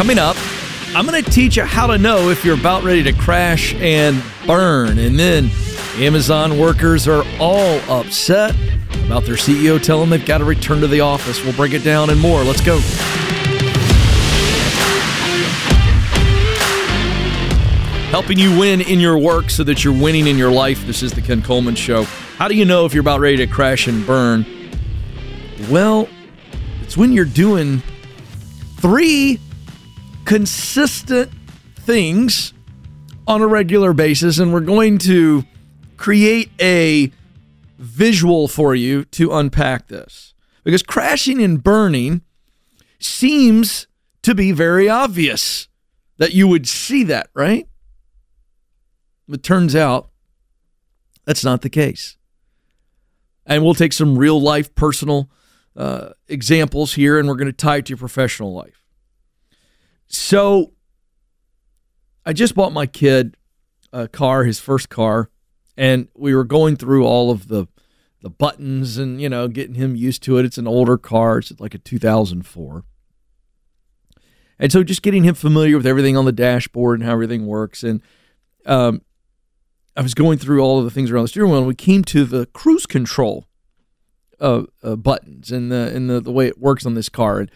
Coming up, I'm going to teach you how to know if you're about ready to crash and burn. And then Amazon workers are all upset about their CEO telling them they've got to return to the office. We'll break it down and more. Let's go. Helping you win in your work so that you're winning in your life. This is the Ken Coleman Show. How do you know if you're about ready to crash and burn? Well, it's when you're doing three consistent things on a regular basis, and we're going to create a visual for you to unpack this. Because crashing and burning seems to be very obvious that you would see that, right? It turns out that's not the case. And we'll take some real life personal uh, examples here and we're going to tie it to your professional life. So I just bought my kid a car, his first car, and we were going through all of the the buttons and you know getting him used to it. It's an older car; it's like a 2004, and so just getting him familiar with everything on the dashboard and how everything works. And um, I was going through all of the things around the steering wheel, and we came to the cruise control uh, uh, buttons and the and the, the way it works on this car. And,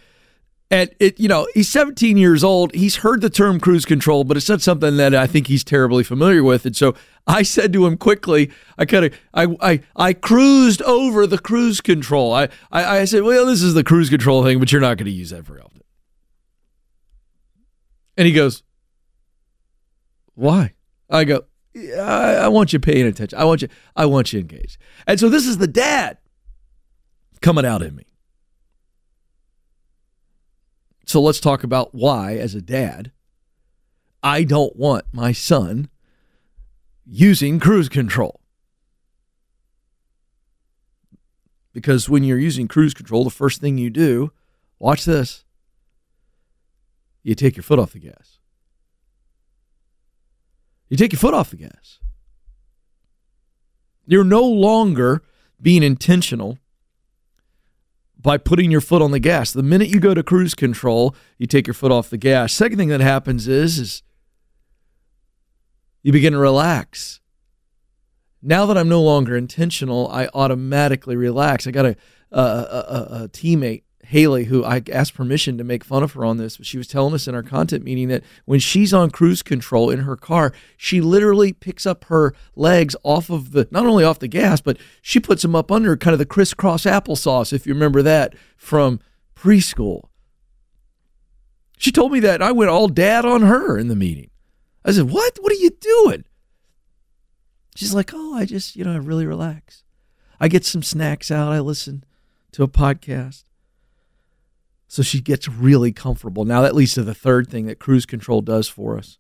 and it, you know, he's 17 years old. He's heard the term cruise control, but it's not something that I think he's terribly familiar with. And so I said to him quickly, I kind of, I, I, I cruised over the cruise control. I, I, I said, well, this is the cruise control thing, but you're not going to use that very often. And he goes, why? I go, I, I want you paying attention. I want you, I want you engaged. And so this is the dad coming out in me. So let's talk about why, as a dad, I don't want my son using cruise control. Because when you're using cruise control, the first thing you do, watch this, you take your foot off the gas. You take your foot off the gas. You're no longer being intentional by putting your foot on the gas. The minute you go to cruise control, you take your foot off the gas. Second thing that happens is, is you begin to relax. Now that I'm no longer intentional, I automatically relax. I got a, a, a, a teammate Haley, who I asked permission to make fun of her on this, but she was telling us in our content meeting that when she's on cruise control in her car, she literally picks up her legs off of the, not only off the gas, but she puts them up under kind of the crisscross applesauce, if you remember that from preschool. She told me that. I went all dad on her in the meeting. I said, What? What are you doing? She's like, Oh, I just, you know, I really relax. I get some snacks out. I listen to a podcast. So she gets really comfortable. Now that leads to the third thing that cruise control does for us.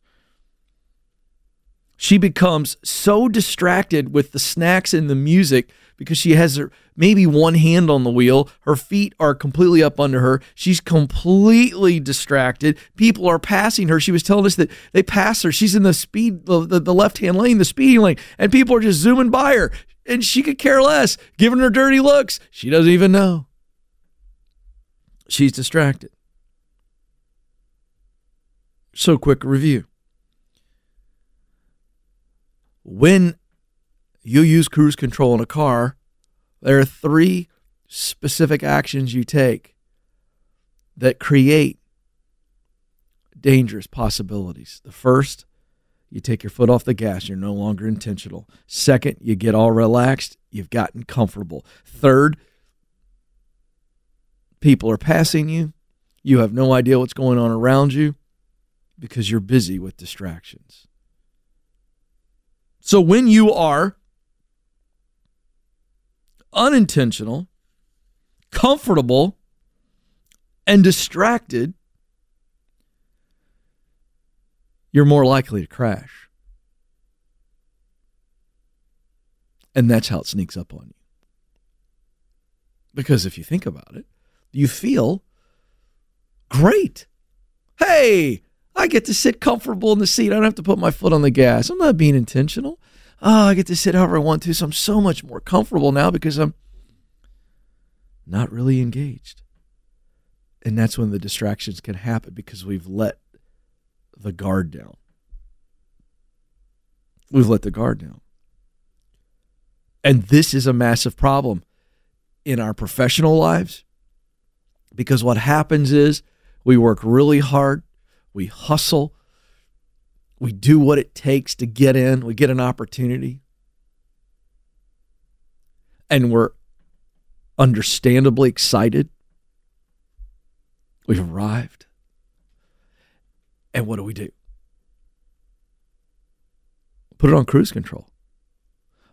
She becomes so distracted with the snacks and the music because she has her, maybe one hand on the wheel. Her feet are completely up under her. She's completely distracted. People are passing her. She was telling us that they pass her. She's in the speed, the, the, the left hand lane, the speeding lane, and people are just zooming by her. And she could care less, giving her dirty looks. She doesn't even know. She's distracted. So, quick review. When you use cruise control in a car, there are three specific actions you take that create dangerous possibilities. The first, you take your foot off the gas, you're no longer intentional. Second, you get all relaxed, you've gotten comfortable. Third, People are passing you. You have no idea what's going on around you because you're busy with distractions. So when you are unintentional, comfortable, and distracted, you're more likely to crash. And that's how it sneaks up on you. Because if you think about it, you feel great. Hey, I get to sit comfortable in the seat. I don't have to put my foot on the gas. I'm not being intentional. Oh, I get to sit however I want to. So I'm so much more comfortable now because I'm not really engaged. And that's when the distractions can happen because we've let the guard down. We've let the guard down. And this is a massive problem in our professional lives because what happens is we work really hard, we hustle, we do what it takes to get in, we get an opportunity, and we're understandably excited. We've arrived. And what do we do? Put it on cruise control.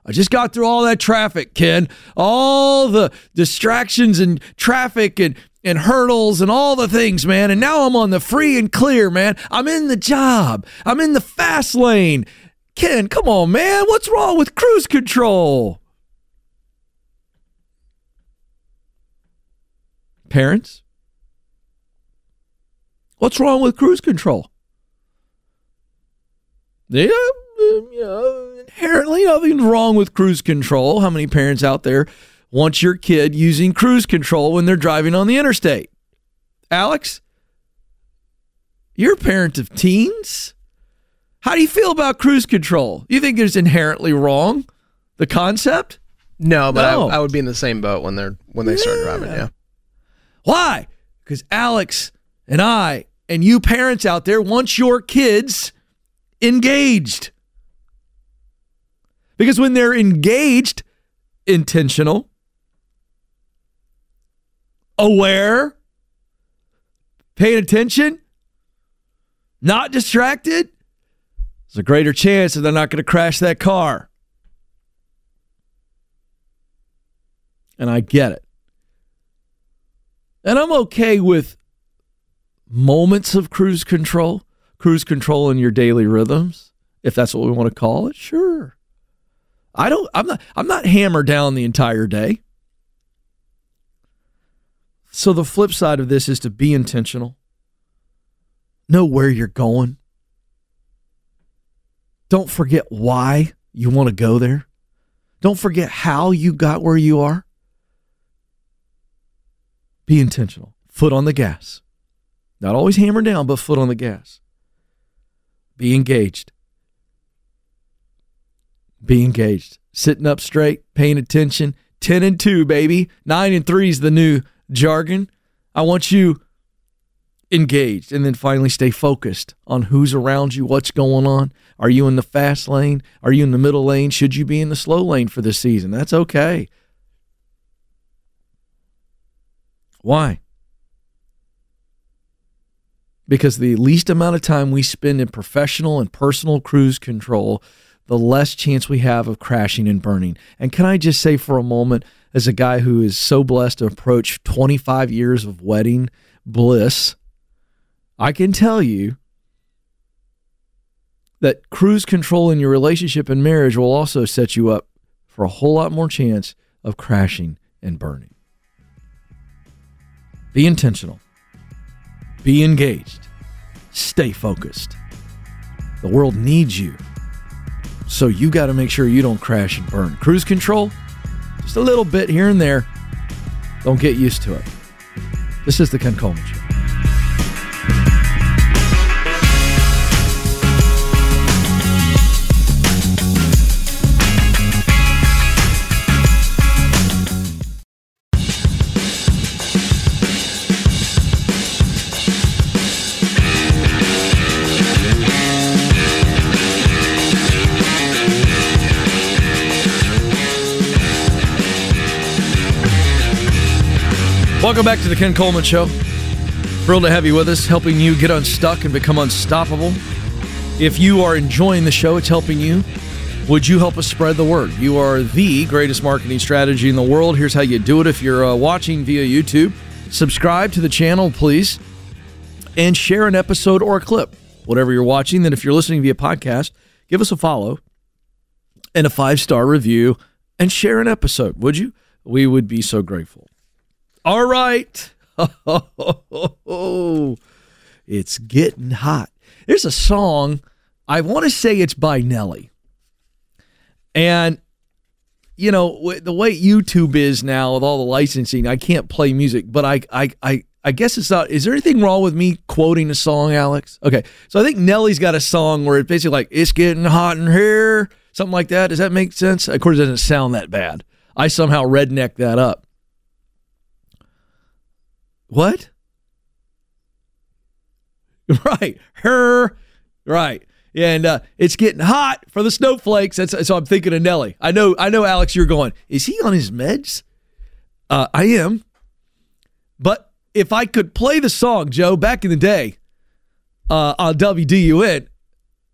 I just got through all that traffic, Ken. All the distractions and traffic and, and hurdles and all the things, man. And now I'm on the free and clear, man. I'm in the job. I'm in the fast lane. Ken, come on, man. What's wrong with cruise control? Parents, what's wrong with cruise control? Yeah, um, you know, inherently nothing's wrong with cruise control. How many parents out there want your kid using cruise control when they're driving on the interstate? Alex, you're a parent of teens. How do you feel about cruise control? You think it's inherently wrong, the concept? No, but no. I, I, would be in the same boat when they're when they yeah. start driving. Yeah. Why? Because Alex and I and you parents out there want your kids engaged. Because when they're engaged, intentional, aware, paying attention, not distracted, there's a greater chance that they're not going to crash that car. And I get it. And I'm okay with moments of cruise control, cruise control in your daily rhythms, if that's what we want to call it. Sure. I don't I'm not I'm not hammered down the entire day. So the flip side of this is to be intentional. Know where you're going. Don't forget why you want to go there. Don't forget how you got where you are. Be intentional. Foot on the gas. Not always hammer down, but foot on the gas. Be engaged. Be engaged. Sitting up straight, paying attention. 10 and 2, baby. 9 and 3 is the new jargon. I want you engaged and then finally stay focused on who's around you, what's going on. Are you in the fast lane? Are you in the middle lane? Should you be in the slow lane for this season? That's okay. Why? Because the least amount of time we spend in professional and personal cruise control, the less chance we have of crashing and burning. And can I just say for a moment, as a guy who is so blessed to approach 25 years of wedding bliss, I can tell you that cruise control in your relationship and marriage will also set you up for a whole lot more chance of crashing and burning. Be intentional. Be engaged. Stay focused. The world needs you. So you got to make sure you don't crash and burn. Cruise control, just a little bit here and there. Don't get used to it. This is the Ken Coleman Show. Welcome back to the Ken Coleman Show. Thrilled to have you with us, helping you get unstuck and become unstoppable. If you are enjoying the show, it's helping you. Would you help us spread the word? You are the greatest marketing strategy in the world. Here's how you do it. If you're uh, watching via YouTube, subscribe to the channel, please, and share an episode or a clip, whatever you're watching. Then, if you're listening via podcast, give us a follow and a five star review and share an episode, would you? We would be so grateful. All right. it's getting hot. There's a song, I want to say it's by Nelly. And, you know, the way YouTube is now with all the licensing, I can't play music, but I, I, I, I guess it's not. Is there anything wrong with me quoting a song, Alex? Okay, so I think Nelly's got a song where it's basically like "It's getting hot in here," something like that. Does that make sense? Of course, it doesn't sound that bad. I somehow redneck that up. What? Right, her, right, and uh, it's getting hot for the snowflakes. That's so I'm thinking of Nelly. I know, I know, Alex. You're going. Is he on his meds? Uh, I am, but if I could play the song, Joe, back in the day uh, on WDUN,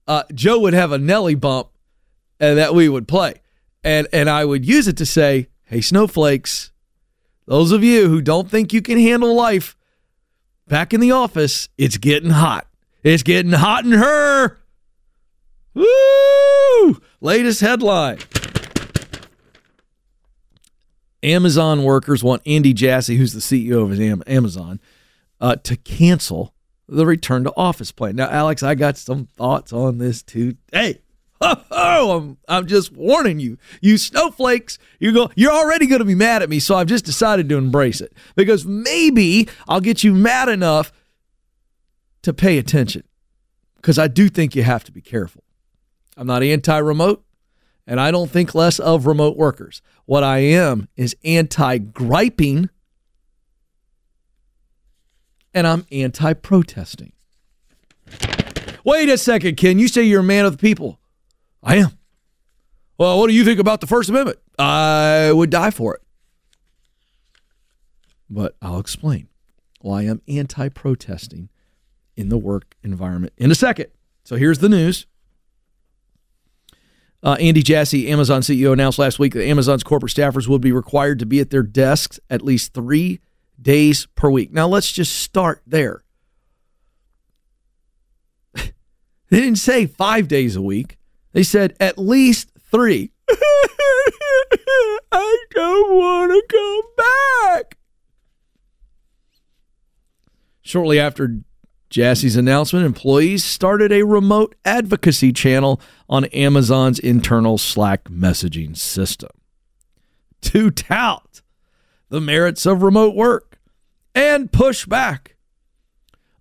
uh, Joe would have a Nelly bump and that we would play. And, and I would use it to say, hey, snowflakes, those of you who don't think you can handle life back in the office, it's getting hot. It's getting hot in her. Woo! Latest headline. Amazon workers want Andy Jassy, who's the CEO of Amazon, uh, to cancel the return to office plan. Now, Alex, I got some thoughts on this too. Oh, I'm, I'm just warning you, you snowflakes. you're, go, you're already going to be mad at me, so I've just decided to embrace it because maybe I'll get you mad enough to pay attention because I do think you have to be careful. I'm not anti-remote and I don't think less of remote workers. What I am is anti griping and I'm anti protesting. Wait a second, Ken. You say you're a man of the people. I am. Well, what do you think about the First Amendment? I would die for it. But I'll explain why I'm anti protesting in the work environment in a second. So here's the news. Uh, Andy Jassy, Amazon CEO, announced last week that Amazon's corporate staffers will be required to be at their desks at least three days per week. Now, let's just start there. they didn't say five days a week, they said at least three. I don't want to come back. Shortly after Jassy's announcement, employees started a remote advocacy channel on Amazon's internal Slack messaging system to tout the merits of remote work and push back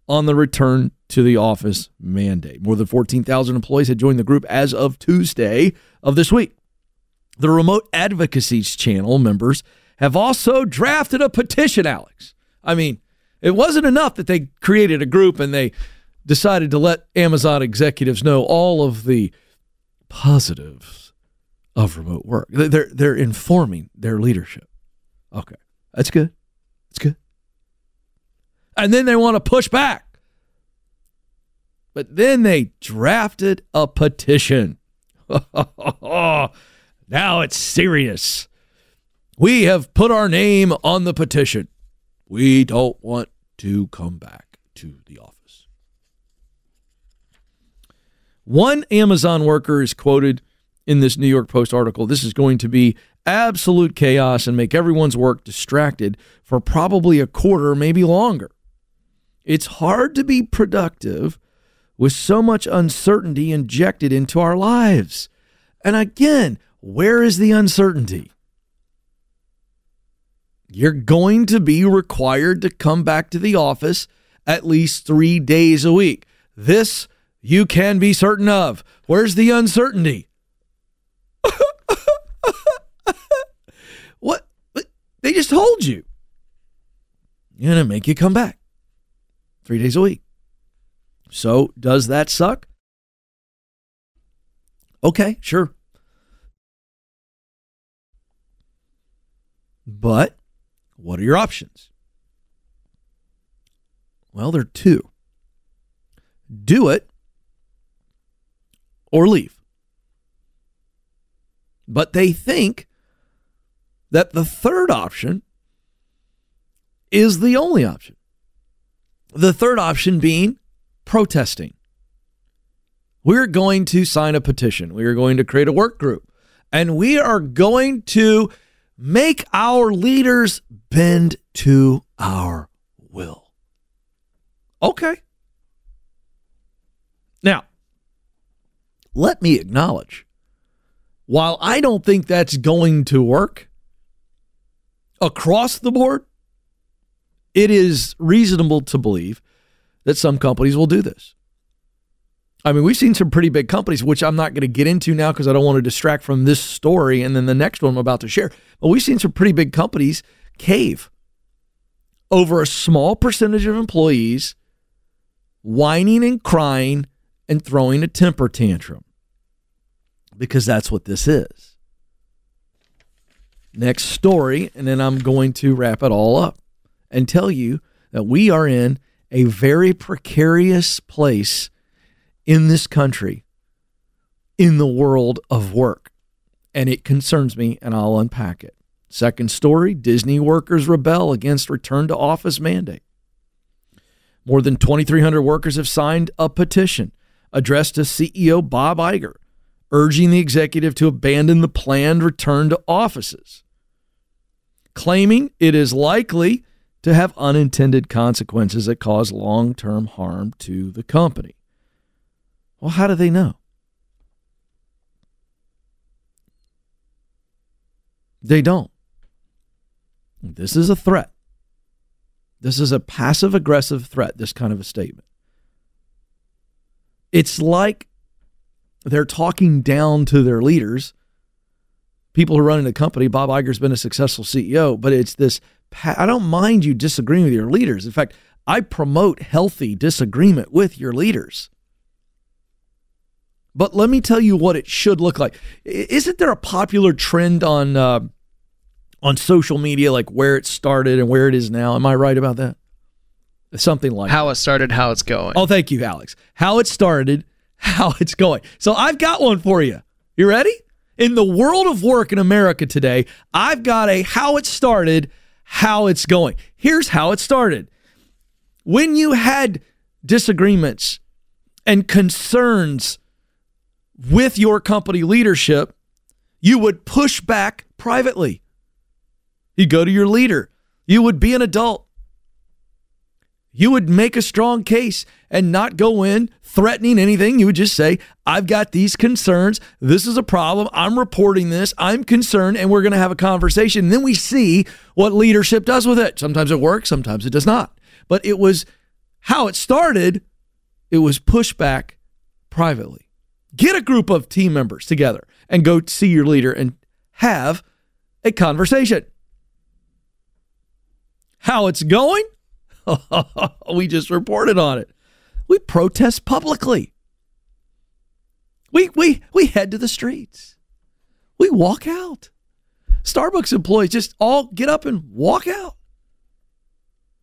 on the return to the office mandate. More than 14,000 employees had joined the group as of Tuesday of this week. The remote advocacy channel members have also drafted a petition, Alex. I mean, it wasn't enough that they created a group and they decided to let Amazon executives know all of the positives of remote work. They're they're informing their leadership. Okay. That's good. That's good. And then they want to push back. But then they drafted a petition. now it's serious. We have put our name on the petition. We don't want to come back to the office. One Amazon worker is quoted in this New York Post article. This is going to be absolute chaos and make everyone's work distracted for probably a quarter, maybe longer. It's hard to be productive with so much uncertainty injected into our lives. And again, where is the uncertainty? You're going to be required to come back to the office at least three days a week. This you can be certain of. Where's the uncertainty? what? They just told you. You're going to make you come back three days a week. So, does that suck? Okay, sure. But what are your options? Well, there are two do it or leave. But they think that the third option is the only option. The third option being protesting. We're going to sign a petition. We are going to create a work group. And we are going to make our leaders bend to our will. Okay. Now, let me acknowledge while I don't think that's going to work across the board, it is reasonable to believe that some companies will do this. I mean, we've seen some pretty big companies, which I'm not going to get into now because I don't want to distract from this story and then the next one I'm about to share. But we've seen some pretty big companies cave over a small percentage of employees whining and crying and throwing a temper tantrum because that's what this is. Next story, and then I'm going to wrap it all up and tell you that we are in a very precarious place in this country in the world of work. And it concerns me, and I'll unpack it. Second story Disney workers rebel against return to office mandate. More than 2,300 workers have signed a petition addressed to CEO Bob Iger, urging the executive to abandon the planned return to offices, claiming it is likely to have unintended consequences that cause long term harm to the company. Well, how do they know? They don't. This is a threat. This is a passive aggressive threat, this kind of a statement. It's like they're talking down to their leaders, people who are running the company. Bob Iger's been a successful CEO, but it's this I don't mind you disagreeing with your leaders. In fact, I promote healthy disagreement with your leaders. But let me tell you what it should look like. Isn't there a popular trend on uh, on social media, like where it started and where it is now? Am I right about that? Something like how that. it started, how it's going. Oh, thank you, Alex. How it started, how it's going. So I've got one for you. You ready? In the world of work in America today, I've got a how it started, how it's going. Here's how it started. When you had disagreements and concerns with your company leadership, you would push back privately. You go to your leader. You would be an adult. You would make a strong case and not go in threatening anything. You would just say, I've got these concerns. This is a problem. I'm reporting this. I'm concerned, and we're going to have a conversation. And then we see what leadership does with it. Sometimes it works, sometimes it does not. But it was how it started, it was pushback privately. Get a group of team members together and go see your leader and have a conversation. How it's going? we just reported on it. We protest publicly. We, we, we head to the streets. We walk out. Starbucks employees just all get up and walk out,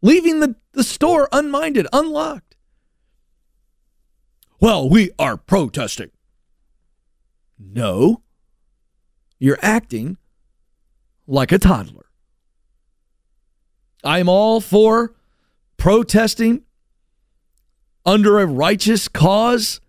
leaving the, the store unminded, unlocked. Well, we are protesting. No, you're acting like a toddler. I'm all for protesting under a righteous cause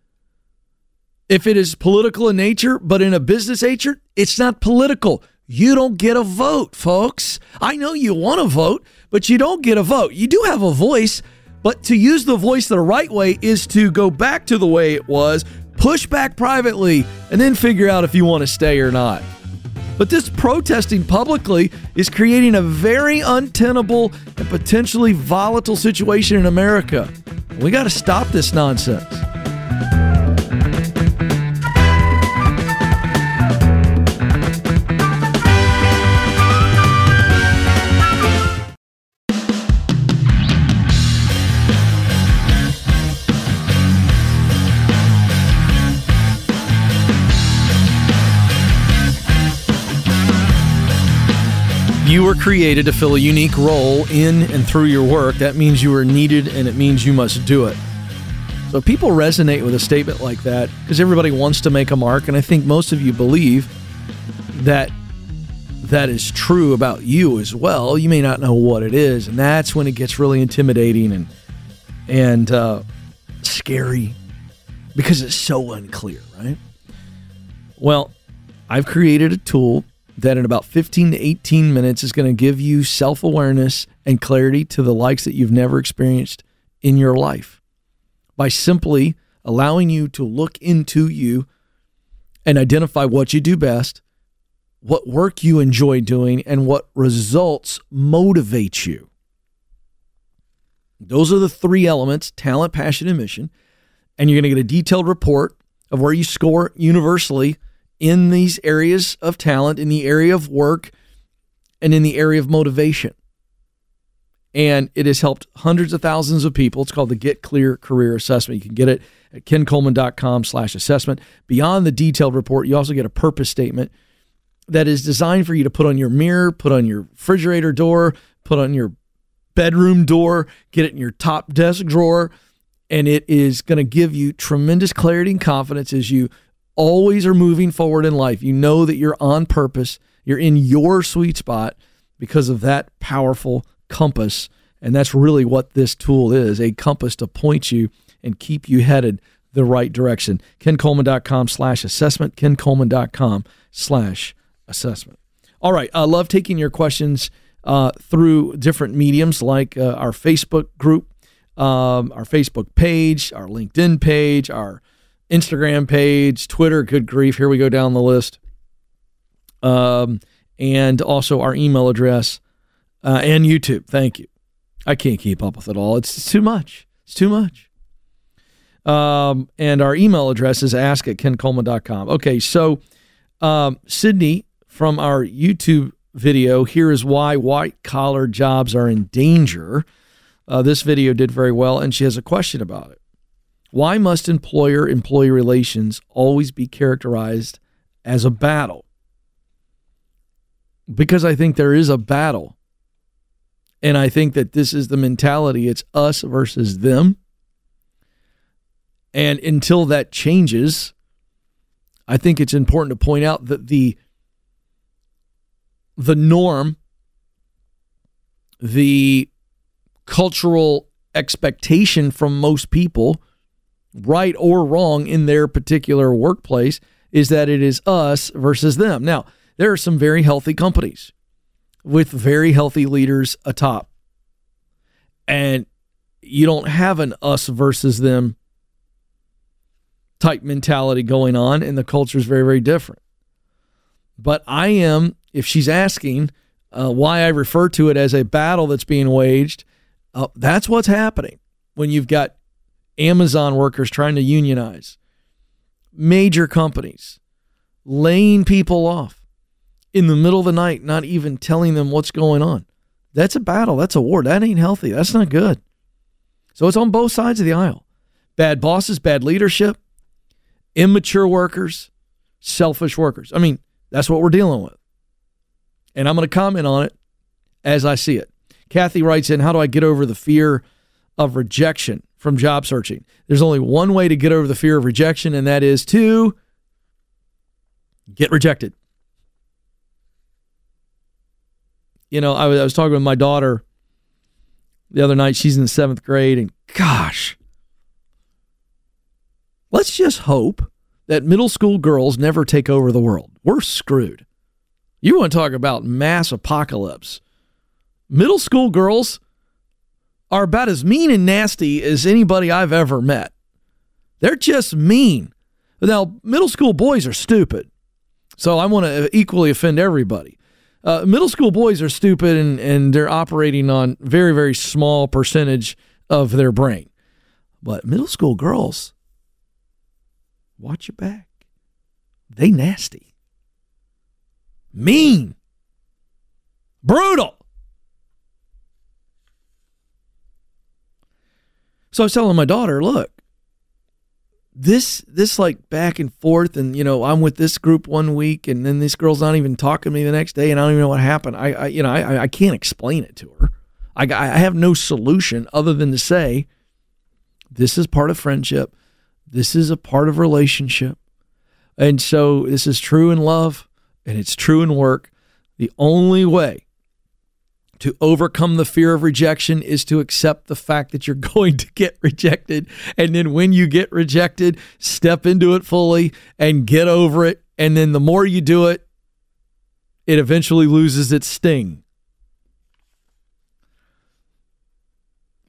if it is political in nature, but in a business nature, it's not political. You don't get a vote, folks. I know you want to vote, but you don't get a vote. You do have a voice, but to use the voice the right way is to go back to the way it was, push back privately, and then figure out if you want to stay or not. But this protesting publicly is creating a very untenable and potentially volatile situation in America. We got to stop this nonsense. You were created to fill a unique role in and through your work. That means you are needed and it means you must do it. So people resonate with a statement like that because everybody wants to make a mark. And I think most of you believe that that is true about you as well. You may not know what it is. And that's when it gets really intimidating and, and uh, scary because it's so unclear, right? Well, I've created a tool that in about 15 to 18 minutes is going to give you self awareness and clarity to the likes that you've never experienced in your life by simply allowing you to look into you and identify what you do best, what work you enjoy doing, and what results motivate you. Those are the three elements talent, passion, and mission. And you're going to get a detailed report of where you score universally in these areas of talent, in the area of work, and in the area of motivation. And it has helped hundreds of thousands of people. It's called the Get Clear Career Assessment. You can get it at kencoleman.com slash assessment. Beyond the detailed report, you also get a purpose statement that is designed for you to put on your mirror, put on your refrigerator door, put on your bedroom door, get it in your top desk drawer, and it is going to give you tremendous clarity and confidence as you always are moving forward in life. You know that you're on purpose, you're in your sweet spot because of that powerful compass. And that's really what this tool is a compass to point you and keep you headed the right direction. KenColeman.com slash assessment, KenColeman.com slash assessment. All right. I love taking your questions uh, through different mediums like uh, our Facebook group, um, our Facebook page, our LinkedIn page, our Instagram page, Twitter. Good grief. Here we go down the list. Um, and also our email address uh, and YouTube. Thank you. I can't keep up with it all. It's, too much. It's too much. Um, and our email address is ask at kencoleman.com. Okay, so um, Sydney from our YouTube video, here is why white collar jobs are in danger. Uh, this video did very well, and she has a question about it. Why must employer employee relations always be characterized as a battle? Because I think there is a battle. And I think that this is the mentality it's us versus them. And until that changes, I think it's important to point out that the the norm, the cultural expectation from most people, right or wrong in their particular workplace, is that it is us versus them. Now, there are some very healthy companies with very healthy leaders atop. And you don't have an us versus them type mentality going on, and the culture is very, very different. But I am if she's asking uh, why I refer to it as a battle that's being waged, uh, that's what's happening when you've got Amazon workers trying to unionize, major companies laying people off in the middle of the night, not even telling them what's going on. That's a battle. That's a war. That ain't healthy. That's not good. So it's on both sides of the aisle bad bosses, bad leadership, immature workers, selfish workers. I mean, that's what we're dealing with and I'm going to comment on it as I see it. Kathy writes in, How do I get over the fear of rejection from job searching? There's only one way to get over the fear of rejection, and that is to get rejected. You know, I was, I was talking with my daughter the other night. She's in the seventh grade, and gosh, let's just hope that middle school girls never take over the world. We're screwed. You want to talk about mass apocalypse. Middle school girls are about as mean and nasty as anybody I've ever met. They're just mean. Now, middle school boys are stupid. So I want to equally offend everybody. Uh, middle school boys are stupid and, and they're operating on very, very small percentage of their brain. But middle school girls, watch your back. They nasty mean, brutal. So I was telling my daughter, look, this this like back and forth, and you know, I'm with this group one week, and then this girl's not even talking to me the next day, and I don't even know what happened. I, I you know, I I can't explain it to her. I I have no solution other than to say, this is part of friendship, this is a part of relationship, and so this is true in love and it's true in work. The only way to overcome the fear of rejection is to accept the fact that you're going to get rejected. And then when you get rejected, step into it fully and get over it. And then the more you do it, it eventually loses its sting.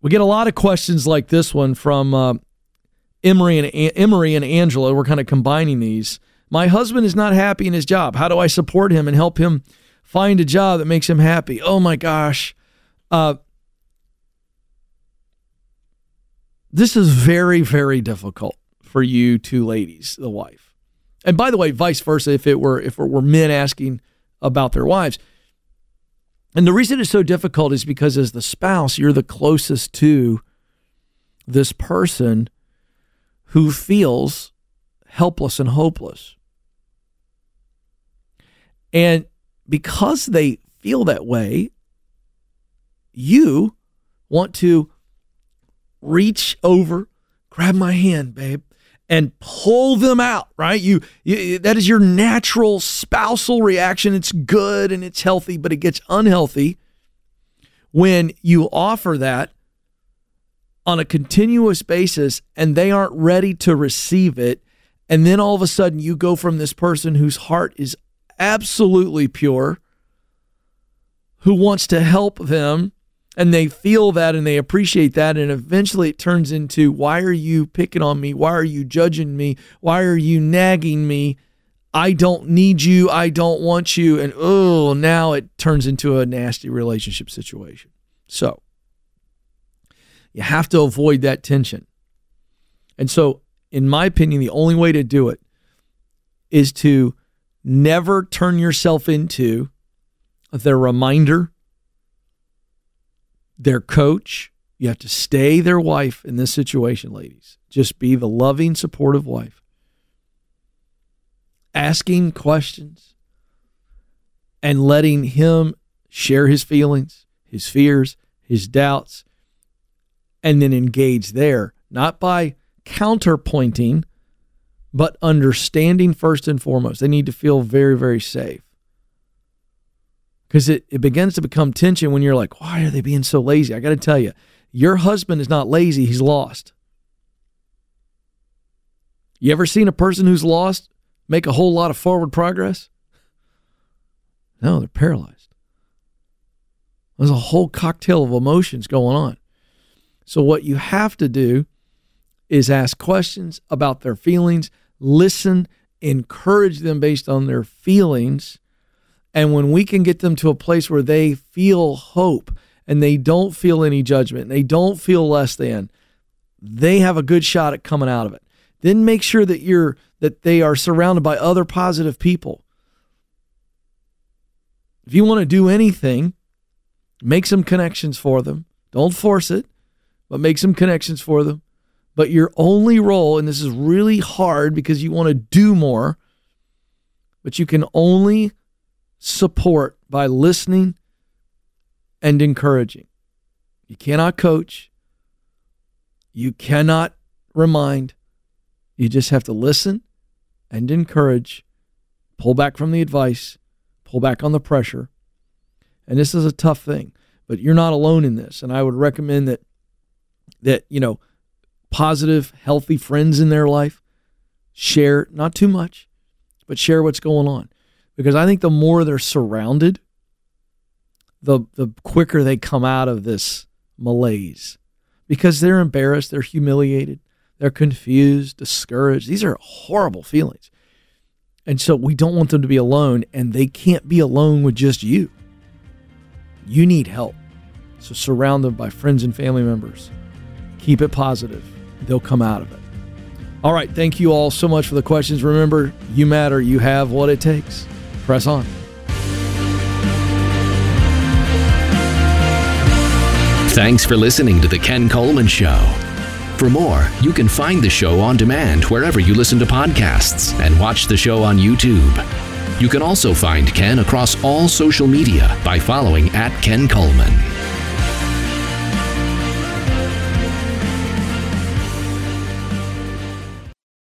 We get a lot of questions like this one from uh, Emery and Emery and Angela. We're kind of combining these. My husband is not happy in his job. How do I support him and help him find a job that makes him happy? Oh my gosh. Uh, this is very, very difficult for you two ladies, the wife. And by the way, vice versa, if it were if it were men asking about their wives. And the reason it's so difficult is because as the spouse, you're the closest to this person who feels helpless and hopeless. And because they feel that way, you want to reach over, grab my hand, babe, and pull them out, right? You, you, that is your natural spousal reaction. It's good and it's healthy, but it gets unhealthy when you offer that on a continuous basis and they aren't ready to receive it. And then all of a sudden you go from this person whose heart is absolutely pure, who wants to help them and they feel that and they appreciate that and eventually it turns into why are you picking on me? Why are you judging me? Why are you nagging me? I don't need you. I don't want you. And oh now it turns into a nasty relationship situation. So you have to avoid that tension. And so in my opinion the only way to do it is to never turn yourself into their reminder their coach. You have to stay their wife in this situation, ladies. Just be the loving, supportive wife. Asking questions and letting him share his feelings, his fears, his doubts, and then engage there, not by counterpointing, but understanding first and foremost. They need to feel very, very safe because it, it begins to become tension when you're like, why are they being so lazy? I got to tell you, your husband is not lazy, he's lost. You ever seen a person who's lost make a whole lot of forward progress? No, they're paralyzed. There's a whole cocktail of emotions going on. So, what you have to do is ask questions about their feelings, listen, encourage them based on their feelings, and when we can get them to a place where they feel hope and they don't feel any judgment, they don't feel less than, they have a good shot at coming out of it. Then make sure that you're that they are surrounded by other positive people. If you want to do anything, make some connections for them. Don't force it, but make some connections for them. But your only role, and this is really hard because you want to do more, but you can only support by listening and encouraging. You cannot coach. You cannot remind. You just have to listen and encourage, pull back from the advice, pull back on the pressure. And this is a tough thing, but you're not alone in this. And I would recommend that that, you know, positive, healthy friends in their life share not too much, but share what's going on because I think the more they're surrounded, the the quicker they come out of this malaise because they're embarrassed, they're humiliated, they're confused, discouraged. These are horrible feelings. And so we don't want them to be alone and they can't be alone with just you. You need help. So surround them by friends and family members. Keep it positive. They'll come out of it. All right, thank you all so much for the questions. Remember, you matter, you have what it takes. Press on. Thanks for listening to The Ken Coleman Show. For more, you can find the show on demand wherever you listen to podcasts and watch the show on YouTube. You can also find Ken across all social media by following at Ken Coleman.